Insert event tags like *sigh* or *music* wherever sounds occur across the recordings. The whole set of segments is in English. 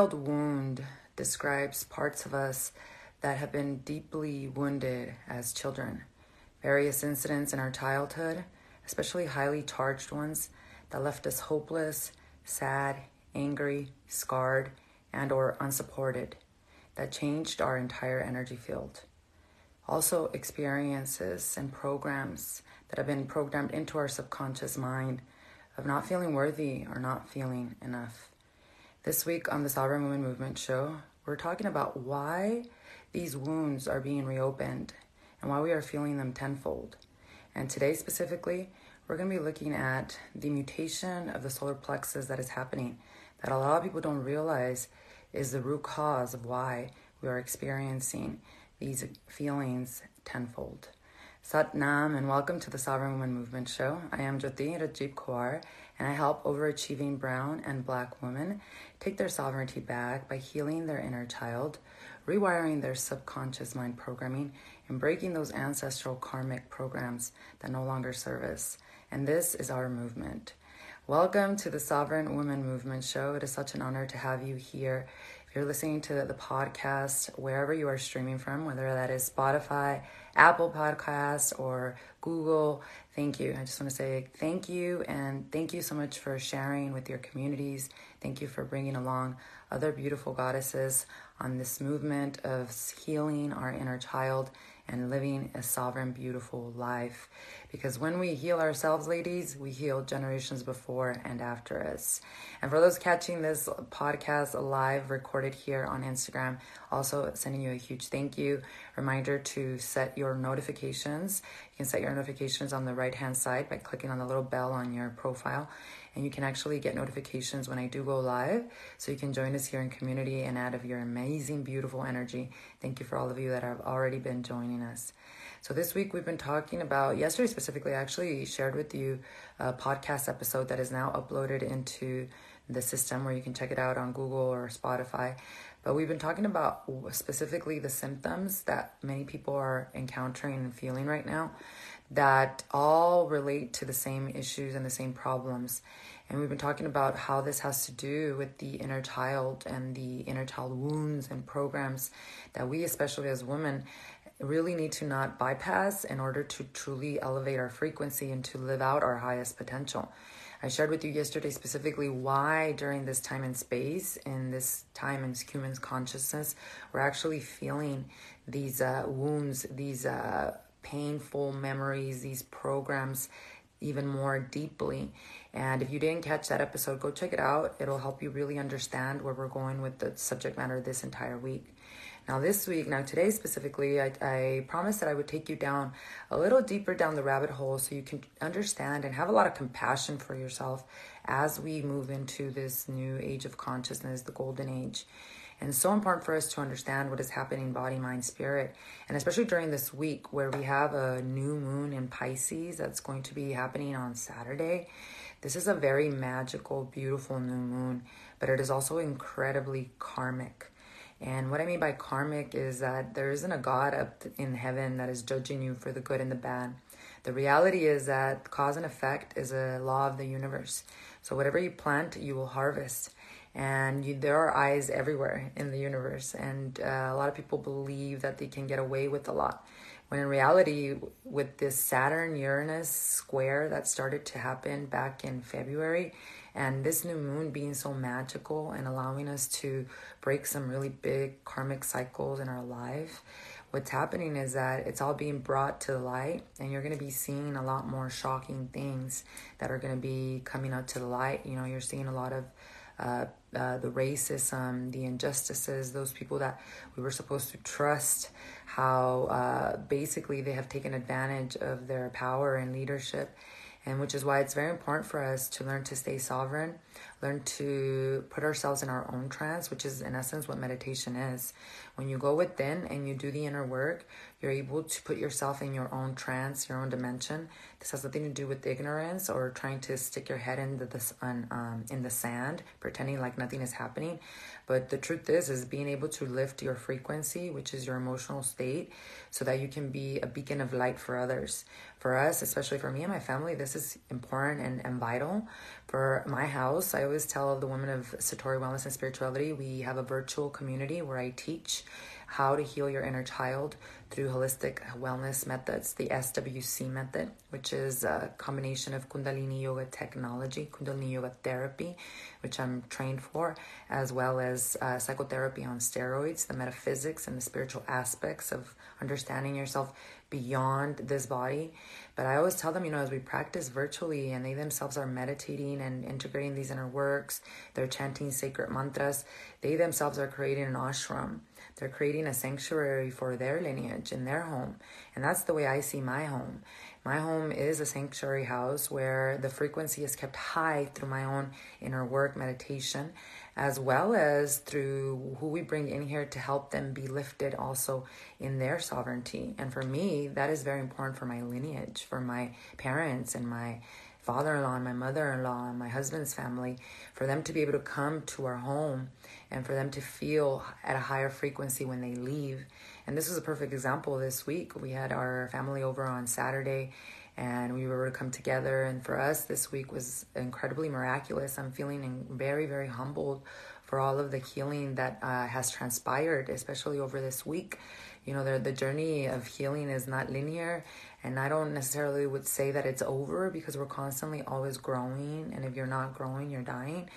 Child wound describes parts of us that have been deeply wounded as children. Various incidents in our childhood, especially highly charged ones, that left us hopeless, sad, angry, scarred, and or unsupported, that changed our entire energy field. Also experiences and programs that have been programmed into our subconscious mind of not feeling worthy or not feeling enough. This week on the Sovereign Woman Movement show, we're talking about why these wounds are being reopened and why we are feeling them tenfold. And today, specifically, we're going to be looking at the mutation of the solar plexus that is happening, that a lot of people don't realize is the root cause of why we are experiencing these feelings tenfold. Sat Nam and welcome to the Sovereign Woman Movement Show. I am Jyoti Rajib Kaur and I help overachieving brown and black women take their sovereignty back by healing their inner child, rewiring their subconscious mind programming, and breaking those ancestral karmic programs that no longer serve us. And this is our movement. Welcome to the Sovereign Woman Movement Show. It is such an honor to have you here. If you're listening to the podcast, wherever you are streaming from, whether that is Spotify, Apple Podcasts, or Google, thank you. I just want to say thank you and thank you so much for sharing with your communities. Thank you for bringing along other beautiful goddesses on this movement of healing our inner child and living a sovereign, beautiful life. Because when we heal ourselves, ladies, we heal generations before and after us. And for those catching this podcast live, recorded here on Instagram, also sending you a huge thank you. Reminder to set your notifications. You can set your notifications on the right hand side by clicking on the little bell on your profile and you can actually get notifications when I do go live. So you can join us here in community and add of your amazing, beautiful energy. Thank you for all of you that have already been joining us. So this week we've been talking about yesterday specifically. I actually shared with you a podcast episode that is now uploaded into the system where you can check it out on Google or Spotify. But we've been talking about specifically the symptoms that many people are encountering and feeling right now that all relate to the same issues and the same problems. And we've been talking about how this has to do with the inner child and the inner child wounds and programs that we, especially as women, really need to not bypass in order to truly elevate our frequency and to live out our highest potential. I shared with you yesterday specifically why during this time and space, in this time in human consciousness, we're actually feeling these uh, wounds, these uh, painful memories, these programs even more deeply. And if you didn't catch that episode, go check it out. It'll help you really understand where we're going with the subject matter this entire week. Now, this week, now today specifically, I, I promised that I would take you down a little deeper down the rabbit hole so you can understand and have a lot of compassion for yourself as we move into this new age of consciousness, the golden age. And it's so important for us to understand what is happening body, mind, spirit. And especially during this week where we have a new moon in Pisces that's going to be happening on Saturday. This is a very magical, beautiful new moon, but it is also incredibly karmic. And what I mean by karmic is that there isn't a God up in heaven that is judging you for the good and the bad. The reality is that cause and effect is a law of the universe. So whatever you plant, you will harvest and you, there are eyes everywhere in the universe and uh, a lot of people believe that they can get away with a lot. When in reality with this saturn uranus square that started to happen back in february and this new moon being so magical and allowing us to break some really big karmic cycles in our life what's happening is that it's all being brought to the light and you're going to be seeing a lot more shocking things that are going to be coming out to the light. You know you're seeing a lot of uh, uh, the racism, the injustices, those people that we were supposed to trust, how uh, basically they have taken advantage of their power and leadership. And which is why it's very important for us to learn to stay sovereign, learn to put ourselves in our own trance, which is in essence what meditation is. When you go within and you do the inner work, you're able to put yourself in your own trance, your own dimension. This has nothing to do with ignorance or trying to stick your head in the um, in the sand, pretending like nothing is happening. But the truth is, is being able to lift your frequency, which is your emotional state, so that you can be a beacon of light for others. For us, especially for me and my family, this is important and, and vital. For my house, I always tell the women of Satori Wellness and Spirituality, we have a virtual community where I teach how to heal your inner child through holistic wellness methods, the SWC method, which is a combination of Kundalini Yoga technology, Kundalini Yoga therapy, which I'm trained for, as well as uh, psychotherapy on steroids, the metaphysics and the spiritual aspects of understanding yourself beyond this body. But I always tell them, you know, as we practice virtually and they themselves are meditating and integrating these inner works, they're chanting sacred mantras, they themselves are creating an ashram they're creating a sanctuary for their lineage in their home. And that's the way I see my home. My home is a sanctuary house where the frequency is kept high through my own inner work, meditation, as well as through who we bring in here to help them be lifted also in their sovereignty. And for me, that is very important for my lineage, for my parents and my father in law and my mother in law and my husband's family, for them to be able to come to our home and for them to feel at a higher frequency when they leave. And this was a perfect example this week. We had our family over on Saturday and we were to come together. And for us, this week was incredibly miraculous. I'm feeling very, very humbled for all of the healing that uh, has transpired, especially over this week. You know, the, the journey of healing is not linear, and I don't necessarily would say that it's over because we're constantly always growing. And if you're not growing, you're dying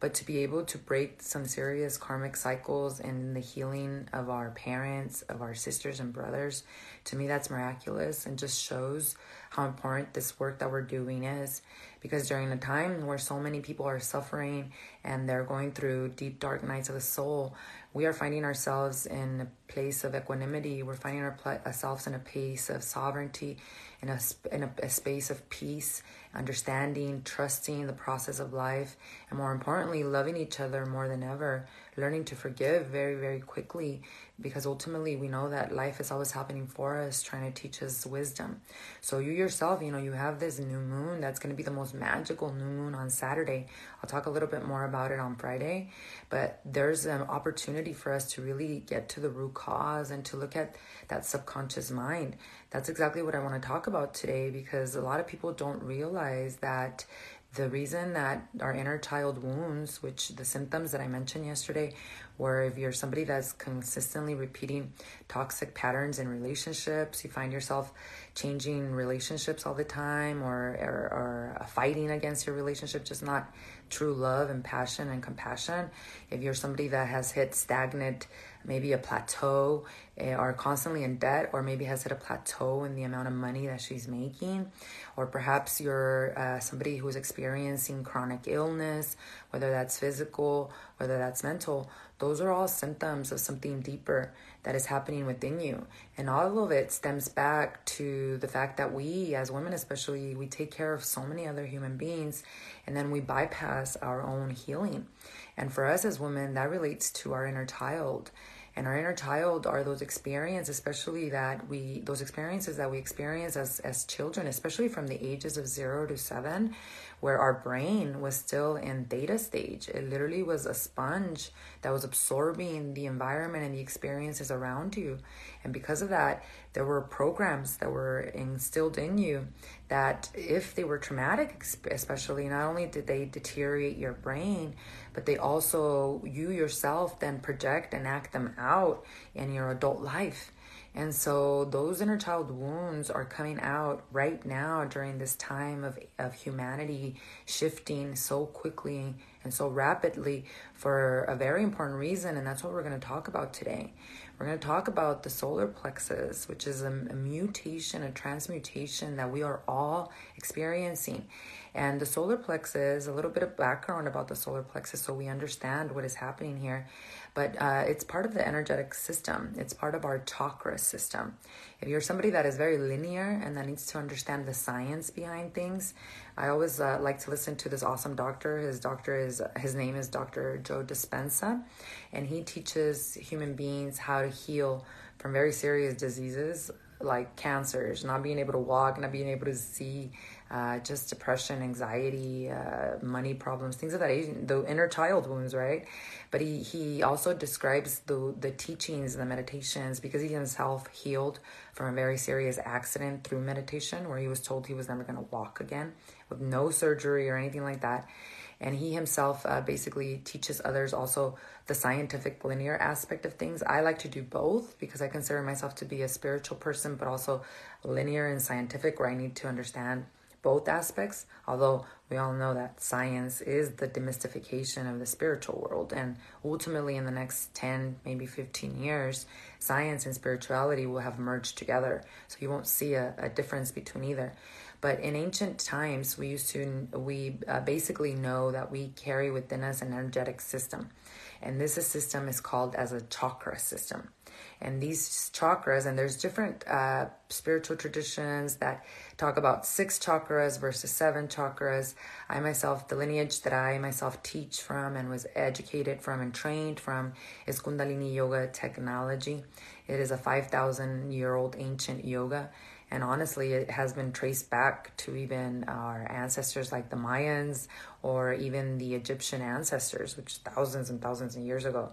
but to be able to break some serious karmic cycles and the healing of our parents, of our sisters and brothers, to me that's miraculous and just shows how important this work that we're doing is. Because during a time where so many people are suffering and they're going through deep, dark nights of the soul, we are finding ourselves in a place of equanimity. We're finding ourselves in a place of sovereignty, in a, in a, a space of peace understanding, trusting the process of life, and more importantly, loving each other more than ever, learning to forgive very, very quickly, because ultimately we know that life is always happening for us, trying to teach us wisdom. So, you yourself, you know, you have this new moon that's going to be the most magical new moon on Saturday. I'll talk a little bit more about it on Friday, but there's an opportunity for us to really get to the root cause and to look at that subconscious mind. That's exactly what I want to talk about today because a lot of people don't realize that the reason that our inner child wounds, which the symptoms that I mentioned yesterday, where if you're somebody that's consistently repeating toxic patterns in relationships, you find yourself changing relationships all the time or, or, or fighting against your relationship, just not true love and passion and compassion. If you're somebody that has hit stagnant maybe a plateau eh, or constantly in debt or maybe has hit a plateau in the amount of money that she's making. Or perhaps you're uh, somebody who's experiencing chronic illness whether that's physical whether that's mental. Those are all symptoms of something deeper that is happening within you. And all of it stems back to the fact that we as women especially we take care of so many other human beings and then we bypass our own healing. And for us as women that relates to our inner child and our inner child are those experiences especially that we those experiences that we experience as as children especially from the ages of 0 to 7 where our brain was still in theta stage. It literally was a sponge that was absorbing the environment and the experiences around you. And because of that there were programs that were instilled in you that if they were traumatic especially not only did they deteriorate your brain but they also, you yourself, then project and act them out in your adult life. And so those inner child wounds are coming out right now during this time of, of humanity shifting so quickly and so rapidly for a very important reason. And that's what we're going to talk about today. We're going to talk about the solar plexus, which is a, a mutation, a transmutation that we are all experiencing. And the solar plexus, a little bit of background about the solar plexus so we understand what is happening here. But uh, it's part of the energetic system, it's part of our chakra system. If you're somebody that is very linear and that needs to understand the science behind things, I always uh, like to listen to this awesome doctor. His doctor is his name is Dr. Joe Dispenza, and he teaches human beings how to heal from very serious diseases like cancers, not being able to walk, not being able to see, uh, just depression, anxiety, uh, money problems, things of that age, the inner child wounds, right? But he, he also describes the, the teachings, the meditations, because he himself healed from a very serious accident through meditation where he was told he was never going to walk again with no surgery or anything like that. And he himself uh, basically teaches others also the scientific linear aspect of things. I like to do both because I consider myself to be a spiritual person, but also linear and scientific, where I need to understand both aspects, although we all know that science is the demystification of the spiritual world. And ultimately, in the next 10, maybe 15 years, science and spirituality will have merged together. So you won't see a, a difference between either. But in ancient times, we used to, we uh, basically know that we carry within us an energetic system. And this system is called as a chakra system and these chakras and there's different uh, spiritual traditions that talk about six chakras versus seven chakras. I myself the lineage that i myself teach from and was educated from and trained from is kundalini yoga technology. It is a 5000 year old ancient yoga and honestly it has been traced back to even our ancestors like the mayans or even the egyptian ancestors which thousands and thousands of years ago.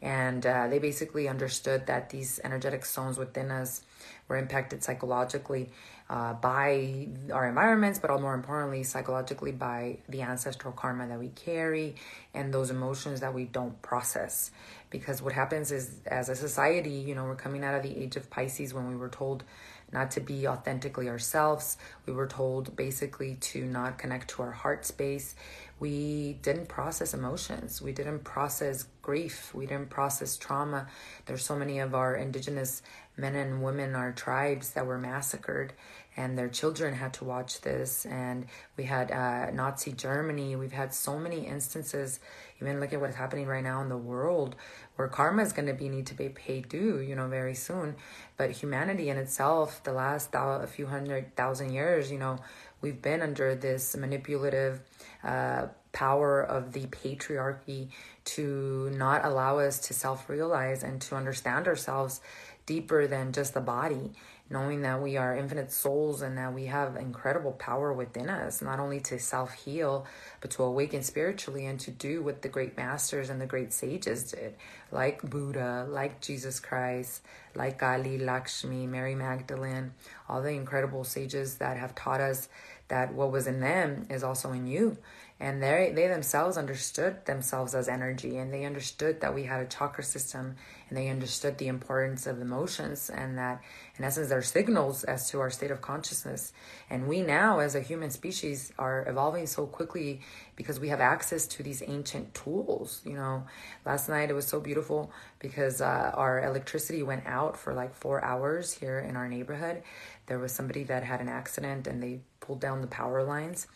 And uh, they basically understood that these energetic zones within us were impacted psychologically uh, by our environments, but all more importantly, psychologically by the ancestral karma that we carry and those emotions that we don't process. Because what happens is, as a society, you know, we're coming out of the age of Pisces when we were told not to be authentically ourselves. We were told basically to not connect to our heart space we didn't process emotions we didn't process grief we didn't process trauma there's so many of our indigenous men and women our tribes that were massacred and their children had to watch this. And we had uh, nazi germany. We've had so many instances even look at what's happening right now in the world where karma is going to be need to be paid due you know very soon. But humanity in itself the last thou- a few hundred thousand years you know we've been under this manipulative uh, power of the patriarchy to not allow us to self realize and to understand ourselves deeper than just the body knowing that we are infinite souls and that we have incredible power within us, not only to self heal, but to awaken spiritually and to do what the great masters and the great sages did, like Buddha, like Jesus Christ, like Ali, Lakshmi, Mary Magdalene, all the incredible sages that have taught us that what was in them is also in you and they they themselves understood themselves as energy and they understood that we had a chakra system and they understood the importance of emotions and that in essence they're signals as to our state of consciousness. And we now as a human species are evolving so quickly because we have access to these ancient tools you know. Last night it was so beautiful because uh, our electricity went out for like four hours here in our neighborhood. There was somebody that had an accident and they pulled down the power lines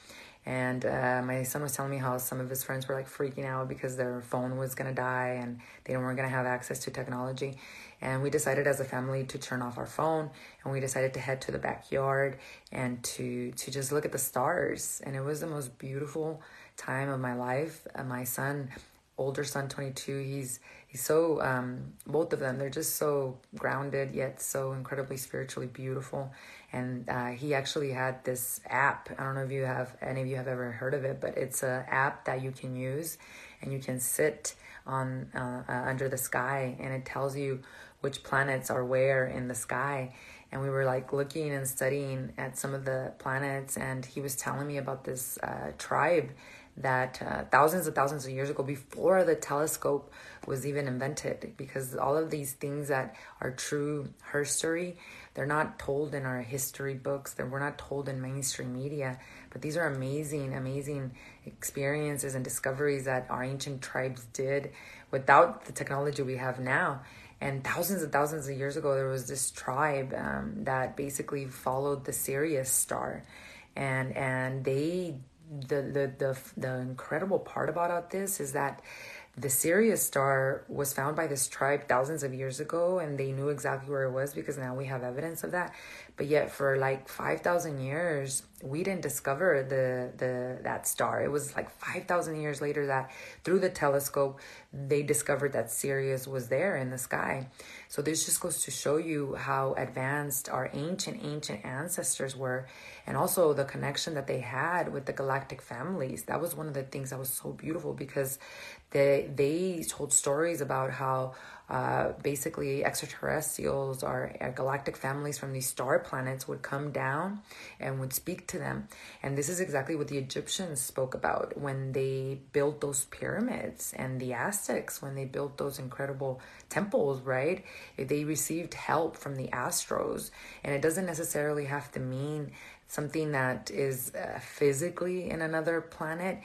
and uh, my son was telling me how some of his friends were like freaking out because their phone was to die and they weren't to have access to technology. And we decided as a family to turn off our phone and we decided to head to the backyard and to, to just look at the stars. And it was the most beautiful time of my life. Uh, my son, older son, 22, he's he's so um, both of them they're just so grounded yet so incredibly spiritually beautiful and uh, he actually had this app. I don't know if you have any of you have ever heard of it but it's an app that you can use and you can sit on uh, uh, under the sky and it tells you which planets are where in the sky. And we were like looking and studying at some of the planets and he was telling me about this uh, tribe that uh, thousands and thousands of years ago, before the telescope was even invented, because all of these things that are true history, they're not told in our history books, they we're not told in mainstream media, but these are amazing, amazing experiences and discoveries that our ancient tribes did without the technology we have now. And thousands and thousands of years ago, there was this tribe um, that basically followed the Sirius star, and and they the the the the incredible part about this is that the Sirius star was found by this tribe thousands of years ago, and they knew exactly where it was because now we have evidence of that. but yet for like 5000 years we didn't discover the the that star. It was like 5000 years later that through the telescope they discovered that sirius was there in the sky. So this just goes to show you how advanced our ancient ancient ancestors were and also the connection that they had with the galactic families. That was one of the things that was so beautiful because they they told stories about how uh, basically extraterrestrials or uh, galactic families from these star planets would come down and would speak to them. And this is exactly what the Egyptians spoke about when they built those pyramids and the Aztecs when they built those incredible temples, right? They received help from the astros. And it doesn't necessarily have to mean something that is uh, physically in another planet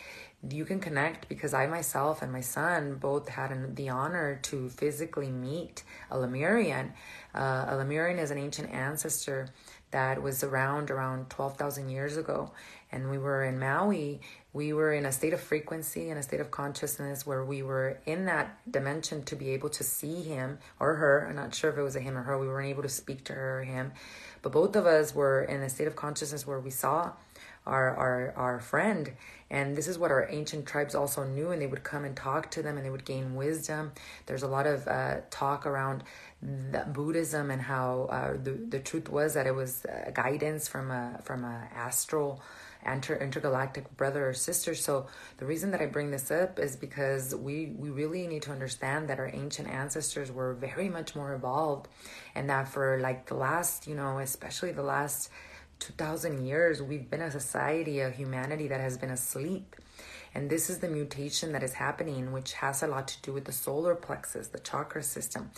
you can connect because I myself and my son both had an, the honor to physically meet a Lemurian. Uh, a Lemurian is an ancient ancestor that was around around 12,000 years ago. And we were in Maui. We were in a state of frequency and a state of consciousness where we were in that dimension to be able to see him or her. I'm not sure if it was a him or her. We weren't able to speak to her or him. But both of us were in a state of consciousness where we saw our, our, our friend and this is what our ancient tribes also knew, and they would come and talk to them and they would gain wisdom. There's a lot of uh, talk around Buddhism and how uh, the, the truth was that it was uh, guidance from a, from a astral inter, intergalactic brother or sister. So the reason that I bring this up is because we, we really need to understand that our ancient ancestors were very much more evolved and that for like the last, you know, especially the last 2000 years we've been a society a humanity that has been asleep. And this is the mutation that is happening which has a lot to do with the solar plexus the chakra system.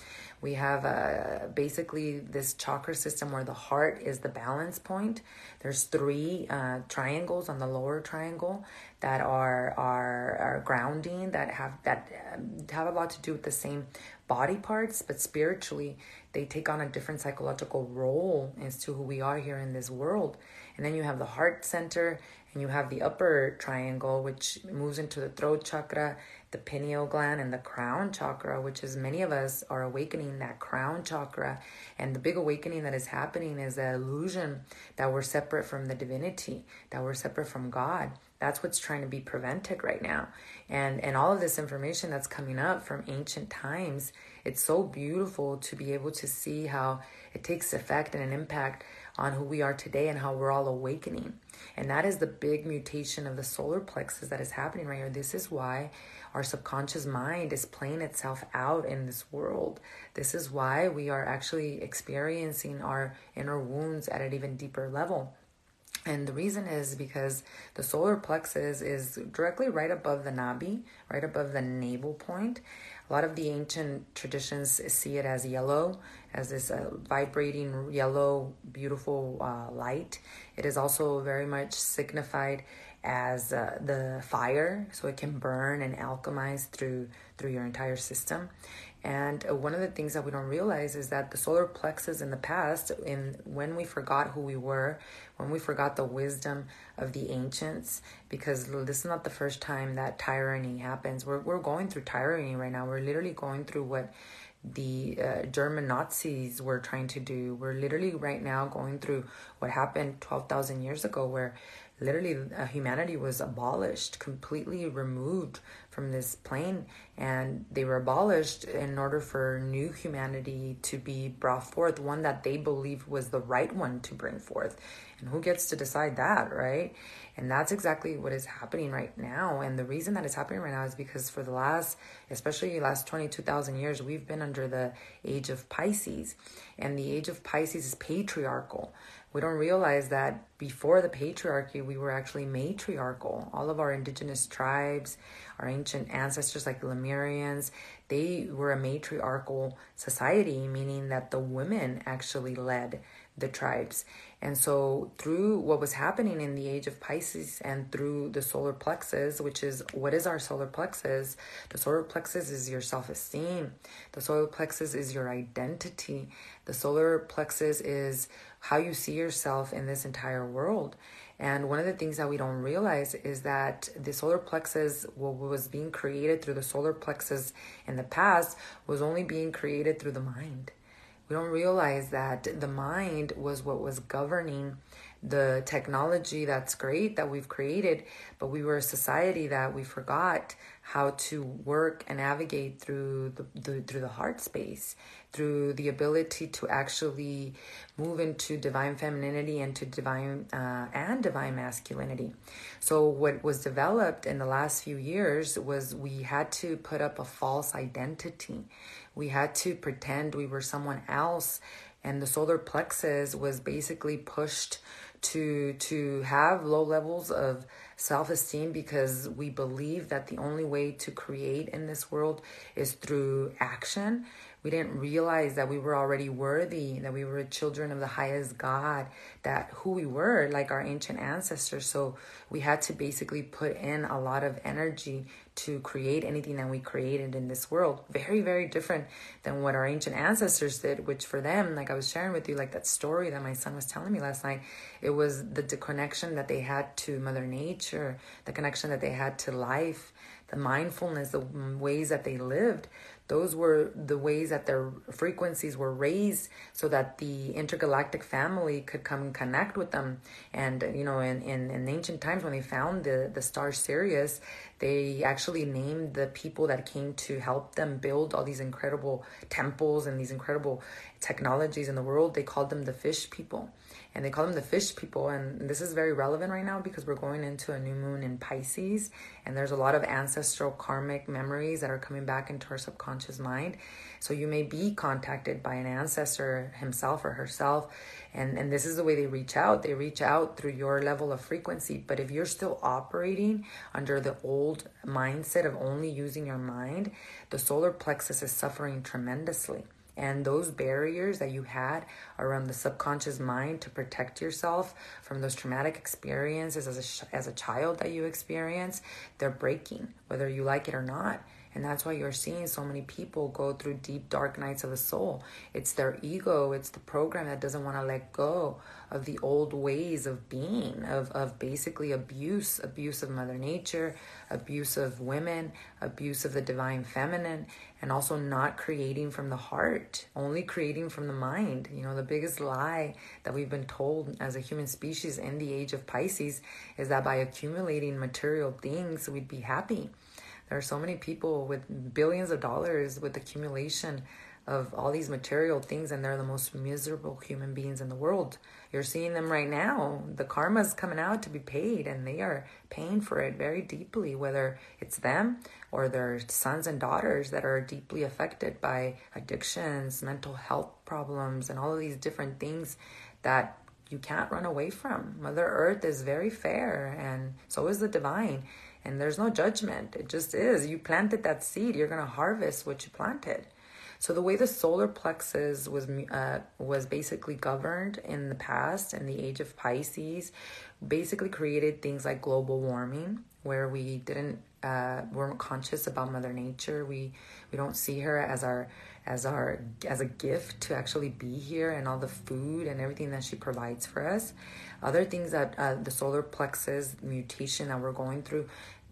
We have uh, basically this chakra system where the heart is the balance point. There's three uh, triangles on the lower triangle that are are, are grounding that have that um, have a lot to do with the same body parts but spiritually they take on a different psychological role as to who we are here in this world. And then you have the heart center and you have the upper triangle, which moves into the throat chakra, the pineal gland, and the crown chakra, which is many of us are awakening that crown chakra. And the big awakening that is happening is the illusion that we're separate from the divinity, that we're separate from God. That's what's trying to be prevented right now. And and all of this information that's coming up from ancient times it's so beautiful to be able to see how it takes effect and an impact on who we are today and how we're all awakening. And that is the big mutation of the solar plexus that is happening right here. This is why our subconscious mind is playing itself out in this world. This is why we are actually experiencing our inner wounds at an even deeper level. And the reason is because the solar plexus is directly right above the nabhi, right above the navel point. A lot of the ancient traditions see it as yellow, as this uh, vibrating yellow, beautiful uh, light. It is also very much signified as uh, the fire, so it can burn and alchemize through through your entire system. And one of the things that we don't realize is that the solar plexus in the past, in when we forgot who we were, when we forgot the wisdom of the ancients, because this is not the first time that tyranny happens. We're we're going through tyranny right now. We're literally going through what the uh, German Nazis were trying to do. We're literally right now going through what happened 12,000 years ago, where literally uh, humanity was abolished, completely removed from this plane, and they were abolished in order for new humanity to be brought forth, one that they believed was the right one to bring forth. And who gets to decide that, right? And that's exactly what is happening right now. And the reason that it's happening right now is because for the last, especially last 22,000 years, we've been under the age of Pisces. And the age of Pisces is patriarchal we don't realize that before the patriarchy, we were actually matriarchal. All of our indigenous tribes, our ancient ancestors like the Lemurians, they were a matriarchal society, meaning that the women actually led the tribes. And so, through what was happening in the age of Pisces and through the solar plexus, which is what is our solar plexus? The solar plexus is your self esteem, the solar plexus is your identity, the solar plexus is how you see yourself in this entire world. And one of the things that we don't realize is that the solar plexus, what was being created through the solar plexus in the past, was only being created through the mind We don't realize that the mind was what was governing the technology that's great that we've created, but we were a society that we forgot how to work and navigate through the, the through the heart space through the ability to actually move into divine femininity and to divine uh, and divine masculinity. So what was developed in the last few years was we had to put up a false identity we had to pretend we were someone else. And the solar plexus was basically pushed to to have low levels of self-esteem because we believe that the only way to create in this world is through action we didn't realize that we were already worthy, that we were children of the highest God, that who we were, like our ancient ancestors. So we had to basically put in a lot of energy to create anything that we created in this world. Very, very different than what our ancient ancestors did, which for them, like I was sharing with you, like that story that my son was telling me last night, it was the, the connection that they had to Mother Nature, the connection that they had to life, the mindfulness, the mm, ways that they lived those were the ways that their frequencies were raised so that the intergalactic family could come and connect with them. And, you know, in, in, in ancient times when they found the, the star Sirius, they actually named the people that came to help them build all these incredible temples and these incredible technologies in the world. They called them the fish people and they call them the fish people. And this is very relevant right now because we're going into a new moon in Pisces, and there's a lot of ancestral karmic memories that are coming back into our subconscious mind. So you may be contacted by an ancestor himself or herself, and and this is the way they reach out. They reach out through your level of frequency. But if you're still operating under the old mindset of only using your mind, the solar plexus is suffering tremendously and those barriers that you had around the subconscious mind to protect yourself from those traumatic experiences as a, as a child that you experience they're breaking whether you like it or not and that's why you're seeing so many people go through deep, dark nights of the soul. It's their ego, it's the program that doesn't want to let go of the old ways of being, of, of basically abuse, abuse of Mother Nature, abuse of women, abuse of the divine feminine, and also not creating from the heart, only creating from the mind. You know, the biggest lie that we've been told as a human species in the age of Pisces is that by accumulating material things, we'd be happy. There are so many people with billions of dollars with accumulation of all these material things, and they're the most miserable human beings in the world. You're seeing them right now. The karma's coming out to be paid, and they are paying for it very deeply, whether it's them or their sons and daughters that are deeply affected by addictions, mental health problems, and all of these different things that you can't run away from. Mother Earth is very fair, and so is the divine and there's no judgment. It just is. You planted that seed, you're going to harvest what you planted. So the way the solar plexus was uh, was basically governed in the past, in the age of Pisces, basically created things like global warming, where we didn't uh, weren't conscious about Mother Nature. We we don't see her as our as our as a gift to actually be here and all the food and everything that she provides for us. Other things that uh, the solar plexus mutation that we're going through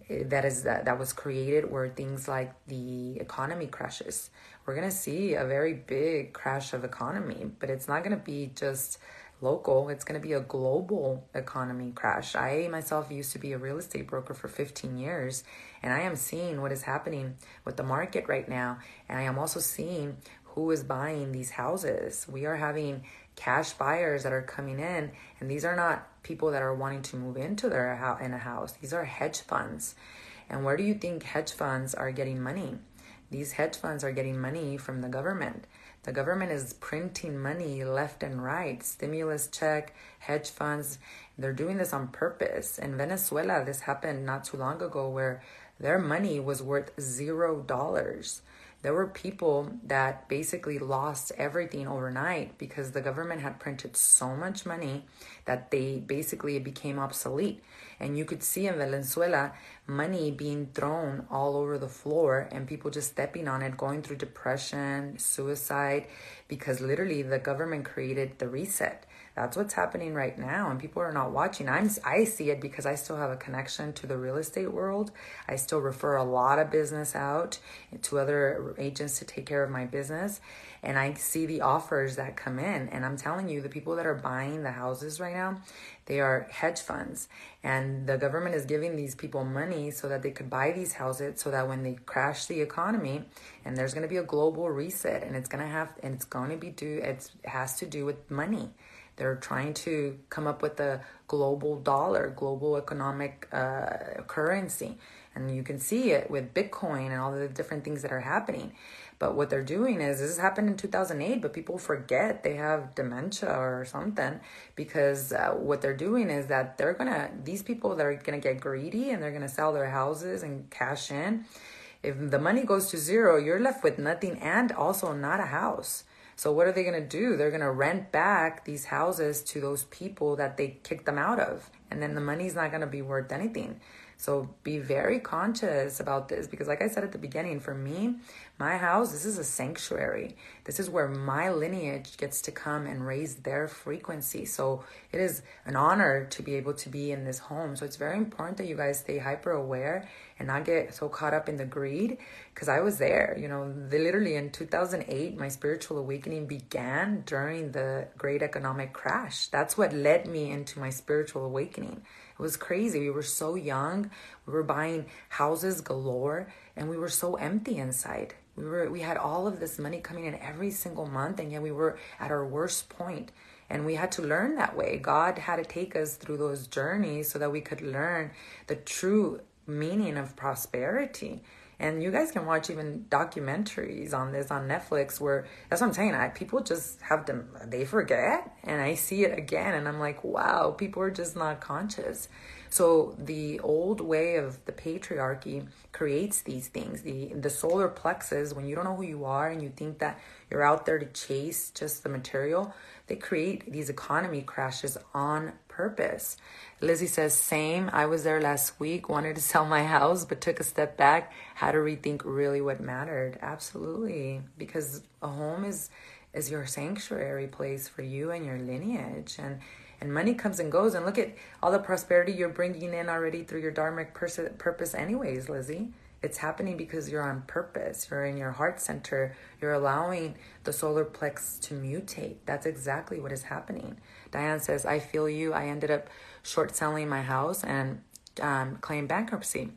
eh, that is that, that was created were things like the economy crashes. We're gonna see a very big crash of economy, but it's not gonna be just local. It's going to be a global economy crash. I myself used to be a real estate broker for 15 years, and I am seeing what is happening with the market right now. And I am also seeing who is buying these houses. We are having cash buyers that are coming in. And these are not people that are wanting to move into their house in a house. These are hedge funds. And where do you think hedge funds are getting money? These hedge funds are getting money from the government. The government is printing money left and right. Stimulus check hedge funds. They're doing this on purpose. In venezuela this happened not too long ago where their money was worth zero dollars there were people that basically lost everything overnight because the government had printed so much money that they basically became obsolete. And you could see in Venezuela money being thrown all over the floor and people just stepping on it, going through depression, suicide, because literally the government created the reset. That's what's happening right now, and people are not watching. I'm I see it because I still have a connection to the real estate world. I still refer a lot of business out to other agents to take care of my business, and I see the offers that come in. And I'm telling you, the people that are buying the houses right now, they are hedge funds, and the government is giving these people money so that they could buy these houses, so that when they crash the economy, and there's going to be a global reset, and it's going to have, and it's going to be due. It has to do with money they're trying to come up with a global dollar, global economic uh, currency. And you can see it with Bitcoin and all the different things that are happening. But what they're doing is this happened in 2008, but people forget they have dementia or something because uh, what they're doing is that they're gonna, these people that are gonna get greedy and they're gonna sell their houses and cash in. If the money goes to zero, you're left with nothing and also not a house. So what are they going to do? They're going to rent back these houses to those people that they kicked them out of. And then the money's not going to be worth anything. So be very conscious about this because, like I said at the beginning, for me, my house, this is a sanctuary. This is where my lineage gets to come and raise their frequency. So it is an honor to be able to be in this home. So it's very important that you guys stay hyper aware and not get so caught up in the greed because I was there. You know, they, literally in 2008, my spiritual awakening began during the great economic crash. That's what led me into my spiritual awakening. It was crazy. We were so young. We were buying houses galore and we were so empty inside. We were we had all of this money coming in every single month and yet we were at our worst point. and we had to learn that way. God had to take us through those journeys so that we could learn the true meaning of prosperity. And you guys can watch even documentaries on this on Netflix where that's what I'm saying. I, people just have them, they forget. And I see it again and I'm like, wow, people are just not conscious. So the old way of the patriarchy creates these things. The the solar plexus, when you don't know who you are and you think that you're out there to chase just the material, they create these economy crashes on purpose. Lizzie says, same. I was there last week, wanted to sell my house, but took a step back, had to rethink really what mattered. Absolutely. Because a home is is your sanctuary place for you and your lineage. And and money comes and goes. And look at all the prosperity you're bringing in already through your dharmic pers- purpose, anyways, Lizzie. It's happening because you're on purpose. You're in your heart center. You're allowing the solar plex to mutate. That's exactly what is happening. Diane says, I feel you. I ended up short selling my house and um, claimed bankruptcy.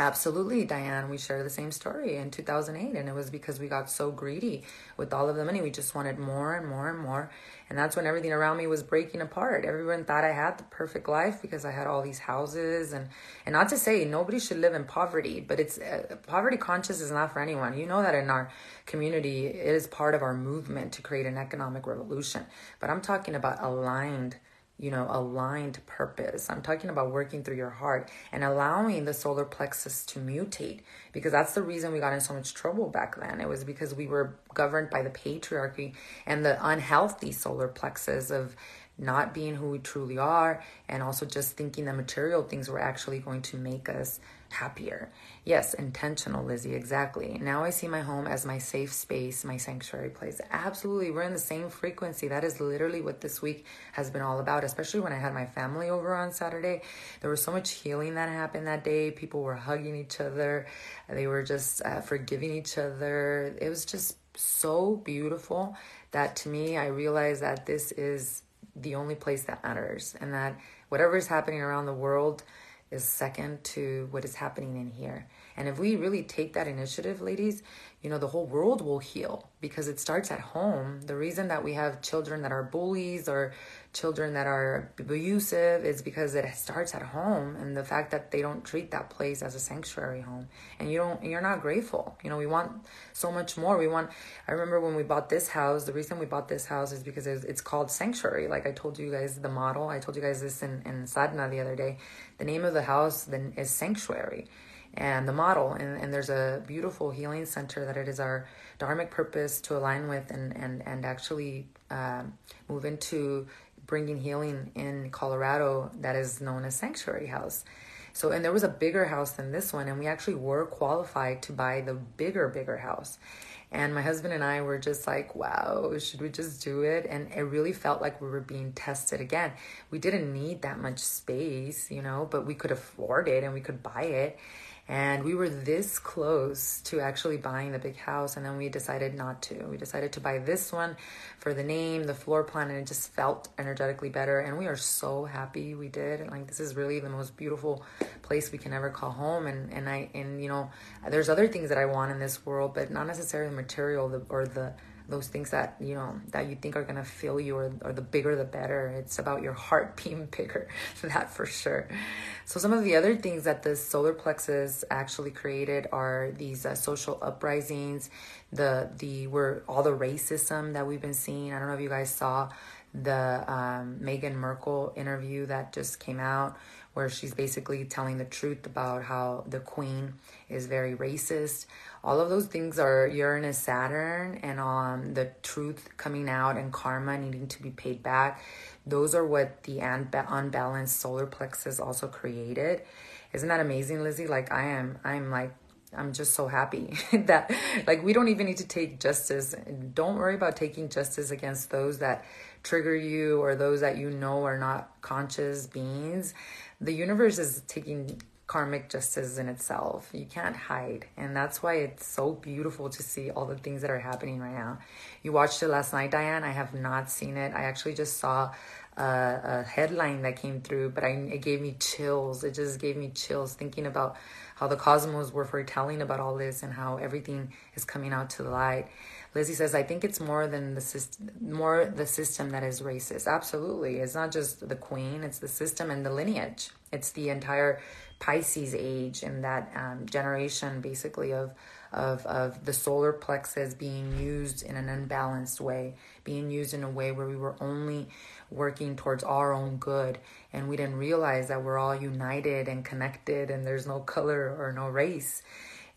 Absolutely, Diane. We share the same story in 2008, and it was because we got so greedy with all of the money. We just wanted more and more and more. And that's when everything around me was breaking apart. Everyone thought I had the perfect life because I had all these houses. And, and not to say nobody should live in poverty, but it's uh, poverty conscious is not for anyone. You know that in our community, it is part of our movement to create an economic revolution. But I'm talking about aligned you know, aligned purpose. I'm talking about working through your heart and allowing the solar plexus to mutate because that's the reason we got in so much trouble back then. It was because we were governed by the patriarchy and the unhealthy solar plexus of not being who we truly are and also just thinking that material things were actually going to make us happier. Yes, intentional, Lizzie, exactly. Now I see my home as my safe space, my sanctuary place. Absolutely, we're in the same frequency. That is literally what this week has been all about, especially when I had my family over on Saturday. There was so much healing that happened that day. People were hugging each other, they were just uh, forgiving each other. It was just so beautiful that to me, I realized that this is the only place that matters and that whatever is happening around the world is second to what is happening in here. And if we really take that initiative, ladies, you know, the whole world will heal because it starts at home. The reason that we have children that are bullies or children that are abusive is because it starts at home and the fact that they don't treat that place as a sanctuary home. And you don't you're not grateful. You know we want so much more. We want i remember when we bought this house the reason we bought this house is because it's called sanctuary. Like i told you guys the model i told you guys this in, in sadhana the other day. The name of the house then is sanctuary and the model. And, and there's a beautiful healing center that it is our dharmic purpose to align with and and and actually um, move into bringing healing in Colorado that is known as Sanctuary House. So, and there was a bigger house than this one, and we actually were qualified to buy the bigger, bigger house. And my husband and I were just like, wow, should we just do it? And it really felt like we were being tested again. We didn't need that much space, you know, but we could afford it and we could buy it. And we were this close to actually buying the big house, and then we decided not to. We decided to buy this one for the name, the floor plan, and it just felt energetically better. And we are so happy we did. Like this is really the most beautiful place we can ever call home. And and I and you know, there's other things that I want in this world, but not necessarily material or the those things that you know that you think are gonna fill you or, or the bigger the better. It's about your heart *laughs* being bigger that for sure. So some of the other things that the solar plexus actually created are these uh, social uprisings the the were all the racism that we've been seeing. I don't know if you guys saw the um, Meghan Markle interview that just came out where she's basically telling the truth about how the queen is very racist. All of those things are Uranus, Saturn, and um, the truth coming out and karma needing to be paid back. Those are what the unbalanced solar plexus also created. Isn't that amazing, Lizzie? Like I am, I'm like I'm just so happy *laughs* that like we don't even need to take justice. Don't worry about taking justice against those that trigger you or those that you know are not conscious beings the universe is taking karmic justice in itself. You can't hide. And that's why it's so beautiful to see all the things that are happening right now. You watched it last night, Diane. I have not seen it. I actually just saw a, a headline that came through, but I, it gave me chills. It just gave me chills thinking about how the cosmos were foretelling about all this and how everything is coming out to the light. Lizzie says, I think it's more than the system, more the system that is racist. Absolutely. It's not just the queen, it's the system and the lineage. It's the entire Pisces age and that um, generation basically of, of, of the solar plexus being used in an unbalanced way, being used in a way where we were only working towards our own good. And we didn't realize that we're all united and connected and there's no color or no race.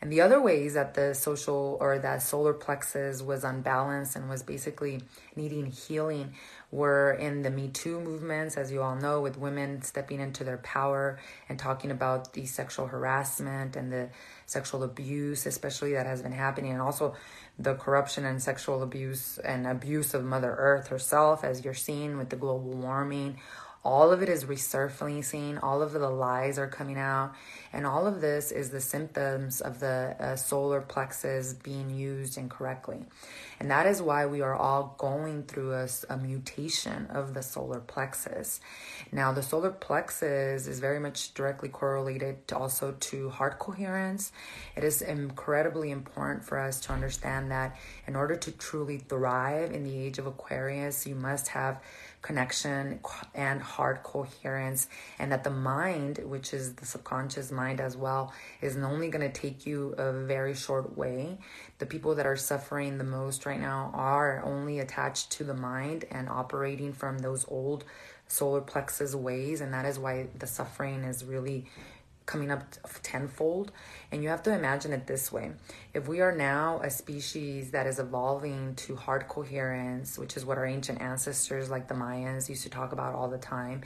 And the other ways that the social or that solar plexus was unbalanced and was basically needing healing were in the Me Too movements, as you all know, with women stepping into their power and talking about the sexual harassment and the sexual abuse, especially that has been happening, and also the corruption and sexual abuse and abuse of Mother Earth herself, as you're seeing with the global warming. All of it is resurfacing. All of the lies are coming out and all of this is the symptoms of the uh, solar plexus being used incorrectly. And that is why we are all going through a, a mutation of the solar plexus. Now the solar plexus is very much directly correlated to also to heart coherence. It is incredibly important for us to understand that in order to truly thrive in the age of aquarius you must have connection and heart coherence, and that the mind, which is the subconscious mind as well, is only going to take you a very short way. The people that are suffering the most right now are only attached to the mind and operating from those old solar plexus ways, and that is why the suffering is really coming up tenfold. And you have to imagine it this way if we are now a species that is evolving to heart coherence, which is what our ancient ancestors, like the Mayans, used to talk about all the time,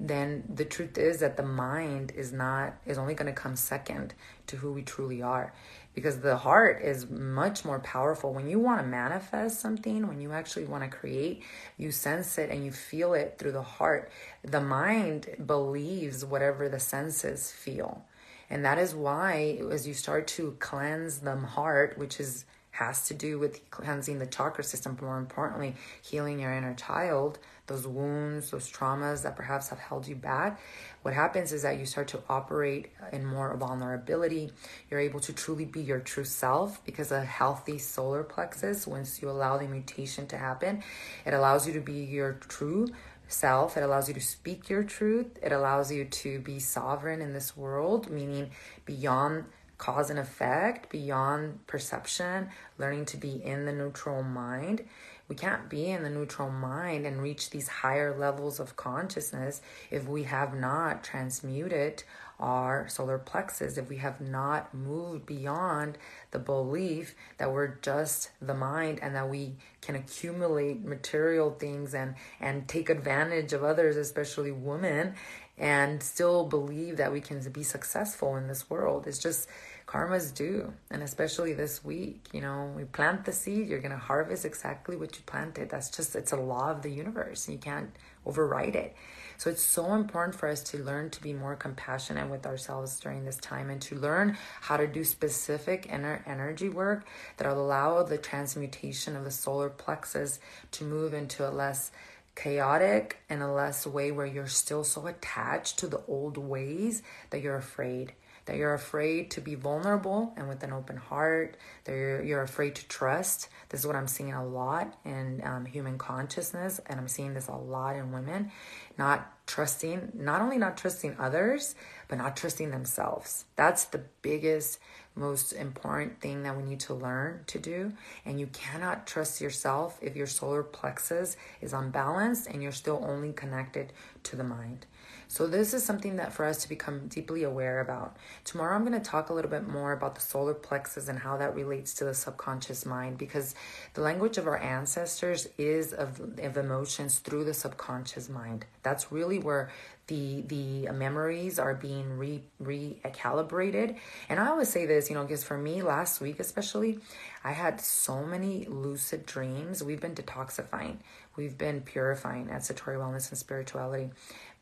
then the truth is that the mind is not, is only going to come second to who we truly are because the heart is much more powerful. When you want to manifest something, when you actually want to create, you sense it and you feel it through the heart. The mind believes whatever the senses feel. And that is why, as you start to cleanse the heart, which is has to do with cleansing the chakra system, but more importantly, healing your inner child, those wounds, those traumas that perhaps have held you back. What happens is that you start to operate in more vulnerability. You're able to truly be your true self because a healthy solar plexus, once you allow the mutation to happen, it allows you to be your true self. It allows you to speak your truth. It allows you to be sovereign in this world, meaning beyond cause and effect, beyond perception, learning to be in the neutral mind. We can't be in the neutral mind and reach these higher levels of consciousness if we have not transmuted our solar plexus, if we have not moved beyond the belief that we're just the mind and that we can accumulate material things and, and take advantage of others, especially women, and still believe that we can be successful in this world. It's just karma's due. And especially this week, you know, we plant the seed, you're going to harvest exactly what you planted. That's just, it's a law of the universe. You can't override it. So it's so important for us to learn to be more compassionate with ourselves during this time and to learn how to do specific inner energy work that will allow the transmutation of the solar plexus to move into a less chaotic and a less way where you're still so attached to the old ways that you're afraid that you're afraid to be vulnerable and with an open heart, that you're, you're afraid to trust. This is what I'm seeing a lot in um, human consciousness, and I'm seeing this a lot in women. Not trusting, not only not trusting others, but not trusting themselves. That's the biggest, most important thing that we need to learn to do. And you cannot trust yourself if your solar plexus is unbalanced and you're still only connected to the mind. So, this is something that for us to become deeply aware about. Tomorrow, I'm going to talk a little bit more about the solar plexus and how that relates to the subconscious mind because the language of our ancestors is of, of emotions through the subconscious mind. That's really where the the memories are being re recalibrated and i always say this you know because for me last week especially i had so many lucid dreams we've been detoxifying we've been purifying at satori wellness and spirituality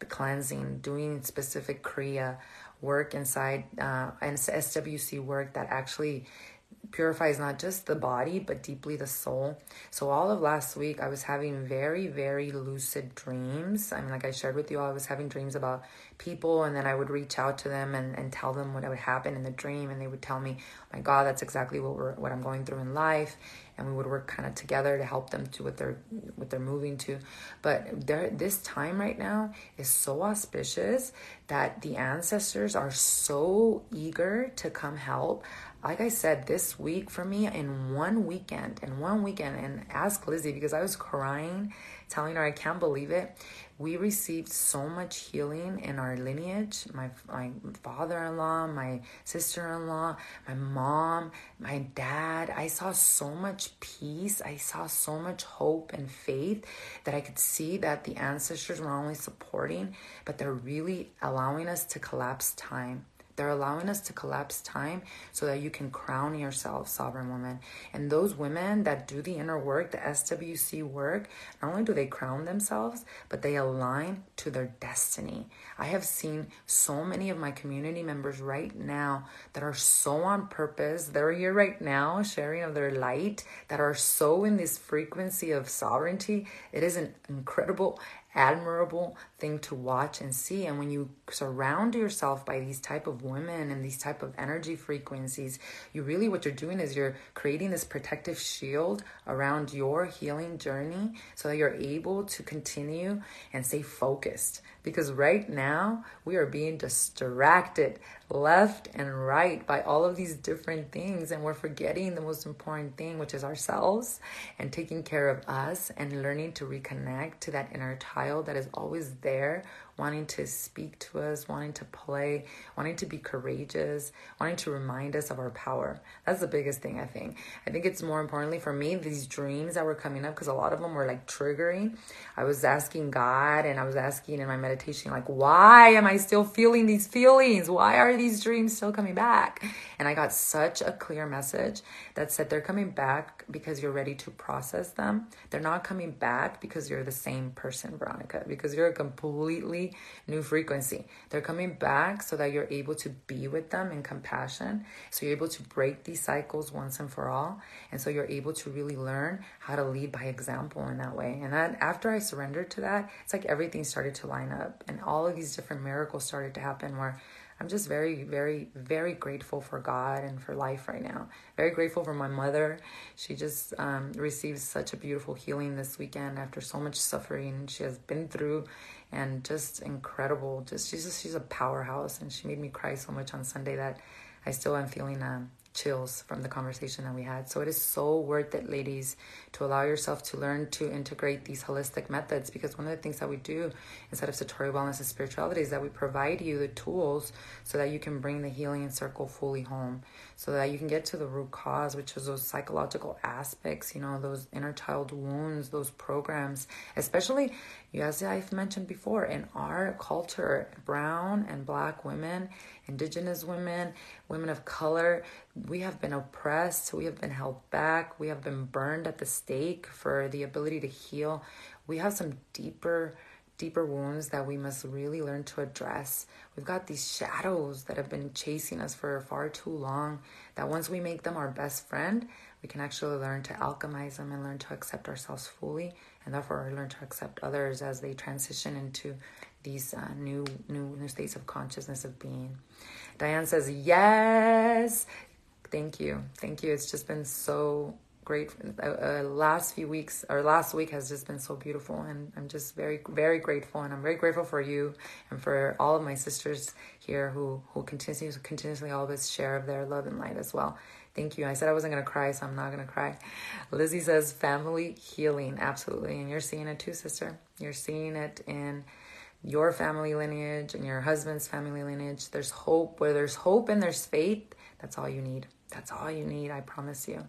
cleansing, doing specific Kriya work inside uh, and SWC work that actually purifies not just the body but deeply the soul. So all of last week I was having very very lucid dreams. I mean like I shared with you all I was having dreams about people and then I would reach out to them and, and tell them what would happen in the dream and they would tell me, "My god, that's exactly what we're what I'm going through in life." And we would work kind of together to help them to what they're what they're moving to. But there this time right now is so auspicious that the ancestors are so eager to come help like I said, this week for me, in one weekend, in one weekend, and ask Lizzie because I was crying, telling her I can't believe it. We received so much healing in our lineage. My my father-in-law, my sister-in-law, my mom, my dad. I saw so much peace. I saw so much hope and faith that I could see that the ancestors were only supporting, but they're really allowing us to collapse time they're allowing us to collapse time so that you can crown yourself sovereign woman. And those women that do the inner work, the SWC work, not only do they crown themselves, but they align to their destiny. I have seen so many of my community members right now that are so on purpose. They're here right now sharing of their light that are so in this frequency of sovereignty. It is an incredible admirable thing to watch and see. And when you surround yourself by these type of women and these type of energy frequencies you really what you're doing is you're creating this protective shield around your healing journey so that you're able to continue and stay focused. Because right now we are being distracted left and right by all of these different things. And we're forgetting the most important thing which is ourselves and taking care of us and learning to reconnect to that inner child that is always there there wanting to speak to us, wanting to play, wanting to be courageous, wanting to remind us of our power. That's the biggest thing, I think. I think it's more importantly for me, these dreams that were coming up, because a lot of them were like triggering. I was asking God and I was asking in my meditation, like, why am I still feeling these feelings? Why are these dreams still coming back? And I got such a clear message that said they're coming back because you're ready to process them. They're not coming back because you're the same person, Veronica, because you're a completely new frequency. They're coming back so that you're able to be with them in compassion. So you're able to break these cycles once and for all. And so you're able to really learn how to lead by example in that way. And then after I surrendered to that, it's like everything started to line up and all of these different miracles started to happen where I'm just very, very, very grateful for God and for life right now. Very grateful for my mother. She just um, received such a beautiful healing this weekend after so much suffering she has been through and just incredible. Just she's just she's a powerhouse, and she made me cry so much on Sunday that I still am feeling um, chills from the conversation that we had. So it is so worth it, ladies, to allow yourself to learn to integrate these holistic methods because one of the things that we do instead of Satori Wellness and Spirituality is that we provide you the tools so that you can bring the healing circle fully home. so that you can get to the root cause, which is those psychological aspects, you know, those inner child wounds, those programs, especially, as I've mentioned before, in our culture, brown and black women, indigenous women, women of color, we have been oppressed, we have been held back, we have been burned at the stake for the ability to heal. We have some deeper deeper wounds that we must really learn to address. We've got these shadows that have been chasing us for far too long, that once we make them our best friend, we can actually learn to alchemize them and learn to accept ourselves fully, and therefore learn to accept others as they transition into these uh, new, new, new states of consciousness of being. Diane says, Yes. Thank you. Thank you. It's just been so great. Uh, uh, last few weeks or last week has just been so beautiful and i'm just very very grateful and i'm very grateful for you and for all of my sisters here who who continuously continuously always share of their love and light as well. Thank you. I said i wasn't to cry so i'm not to cry. Lizzie says family healing absolutely and you're seeing it too sister. You're seeing it in your family lineage and your husband's family lineage. There's hope. Where there's hope and there's faith that's all you need. That's all you need i promise you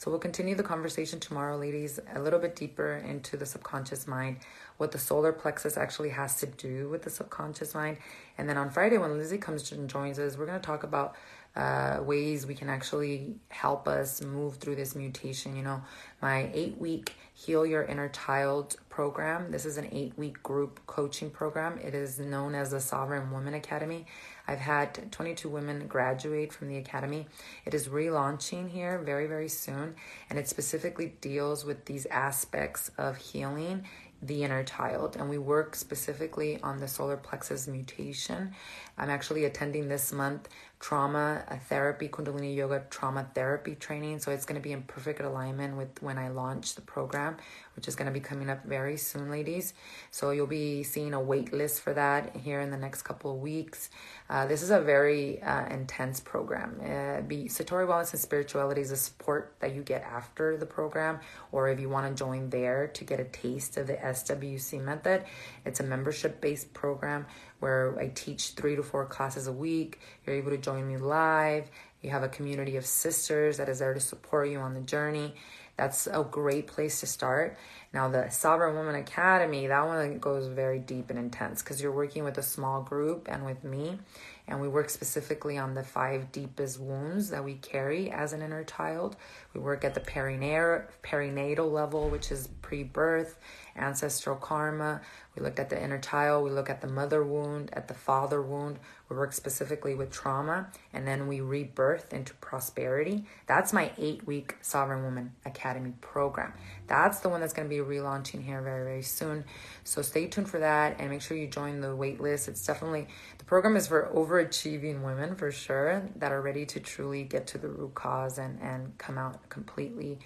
so we'll continue the conversation tomorrow, ladies, a little bit deeper into the subconscious mind, what the solar plexus actually has to do with the subconscious mind. And then on Friday, when Lizzie comes and joins us, we're going to talk about uh, ways we can actually help us move through this mutation. You know, my eight week Heal Your Inner Child program. This is an eight week group coaching program. It is known as the Sovereign Woman Academy. I've had 22 women graduate from the academy. It is relaunching here very, very soon, and it specifically deals with these aspects of healing the inner child and we work specifically on the solar plexus mutation i'm actually attending this month trauma uh, therapy kundalini yoga trauma therapy training so it's going to be in perfect alignment with when i launch the program which is going to be coming up very soon ladies so you'll be seeing a wait list for that here in the next couple of weeks uh, this is a very uh, intense program. Uh, be Satori Wellness and Spirituality is a support that you get after the program, or if you want to join there to get a taste of the SWC method. It's a membership based program where I teach three to four classes a week. You're able to join me live. You have a community of sisters that is there to support you on the journey. That's a great place to start. Now, the Sovereign Woman Academy, that one goes very deep and intense because you're working with a small group and with me. And we work specifically on the five deepest wounds that we carry as an inner child. We work at the perinatal, level, which is pre birth, ancestral karma. We looked at the inner child, we look at the mother wound, at the father wound. We work specifically with trauma, and then we rebirth into prosperity. That's my eight week Sovereign Woman Academy program. That's the one that's going to be relaunching here very, very soon. So stay tuned for that and make sure you join the wait list. It's definitely the program is for overachieving women for sure that are ready to truly get to the root cause and, and come out completely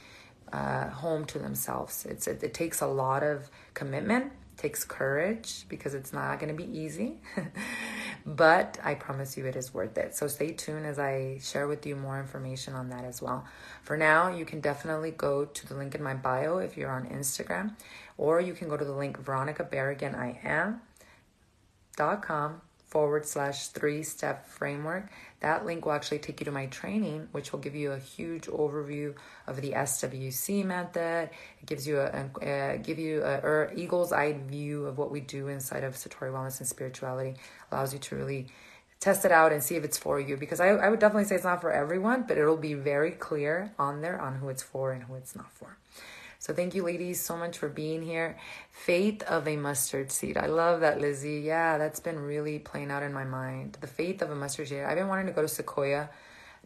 uh, home to themselves. It's it, it takes a lot of commitment takes courage because it's not going to be easy. *laughs* but I promise you it is worth it. So stay tuned as I share with you more information on that as well. For now, you can definitely go to the link in my bio if you're on Instagram, or you can go to the link Veronica Berrigan I am dot com forward slash three step framework. That link will actually take you to my training, which will give you a huge overview of the SWC method. It gives you a, a, a uh, give you a, a eagle's eye view of what we do inside of Satori Wellness and Spirituality. Allows you to really test it out and see if it's for you. Because I, I would definitely say it's not for everyone, but it'll be very clear on there on who it's for and who it's not for. So thank you, ladies, so much for being here. Faith of a mustard seed. I love that, Lizzie. Yeah, that's been really playing out in my mind. The faith of a mustard seed. I've been wanting to go to Sequoia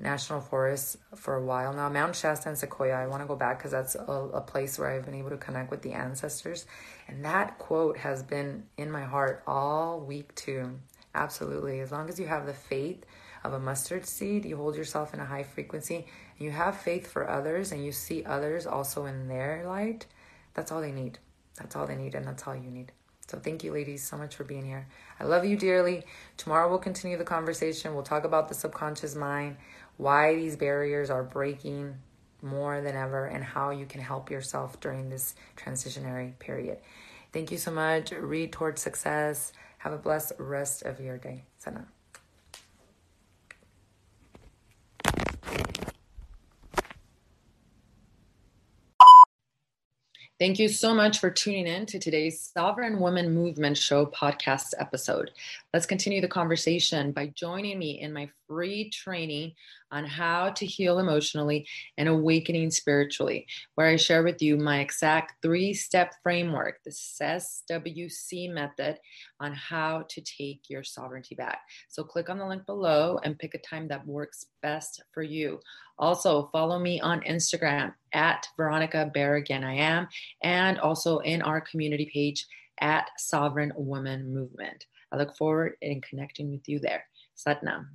National Forest for a while now. Mount Shasta and Sequoia. I want to go back because that's a, a place where I've been able to connect with the ancestors. And that quote has been in my heart all week too. Absolutely. As long as you have the faith of a mustard seed, you hold yourself in a high frequency, you have faith for others and you see others also in their light, that's all they need. That's all they need, and that's all you need. So, thank you, ladies, so much for being here. I love you dearly. Tomorrow, we'll continue the conversation. We'll talk about the subconscious mind, why these barriers are breaking more than ever, and how you can help yourself during this transitionary period. Thank you so much. Read towards success. Have a blessed rest of your day. Satnam. Thank you so much for tuning in to today's Sovereign Woman Movement Show podcast episode. Let's continue the conversation by joining me in my free training on how to heal emotionally and awakening spiritually, where I share with you my exact three step framework, the SWC method, on how to take your sovereignty back. So click on the link below and pick a time that works best for you. Also, follow me on Instagram at Veronica Berrigan. I am, and also in our community page at Sovereign Woman Movement. I look forward in connecting with you there. Satnam.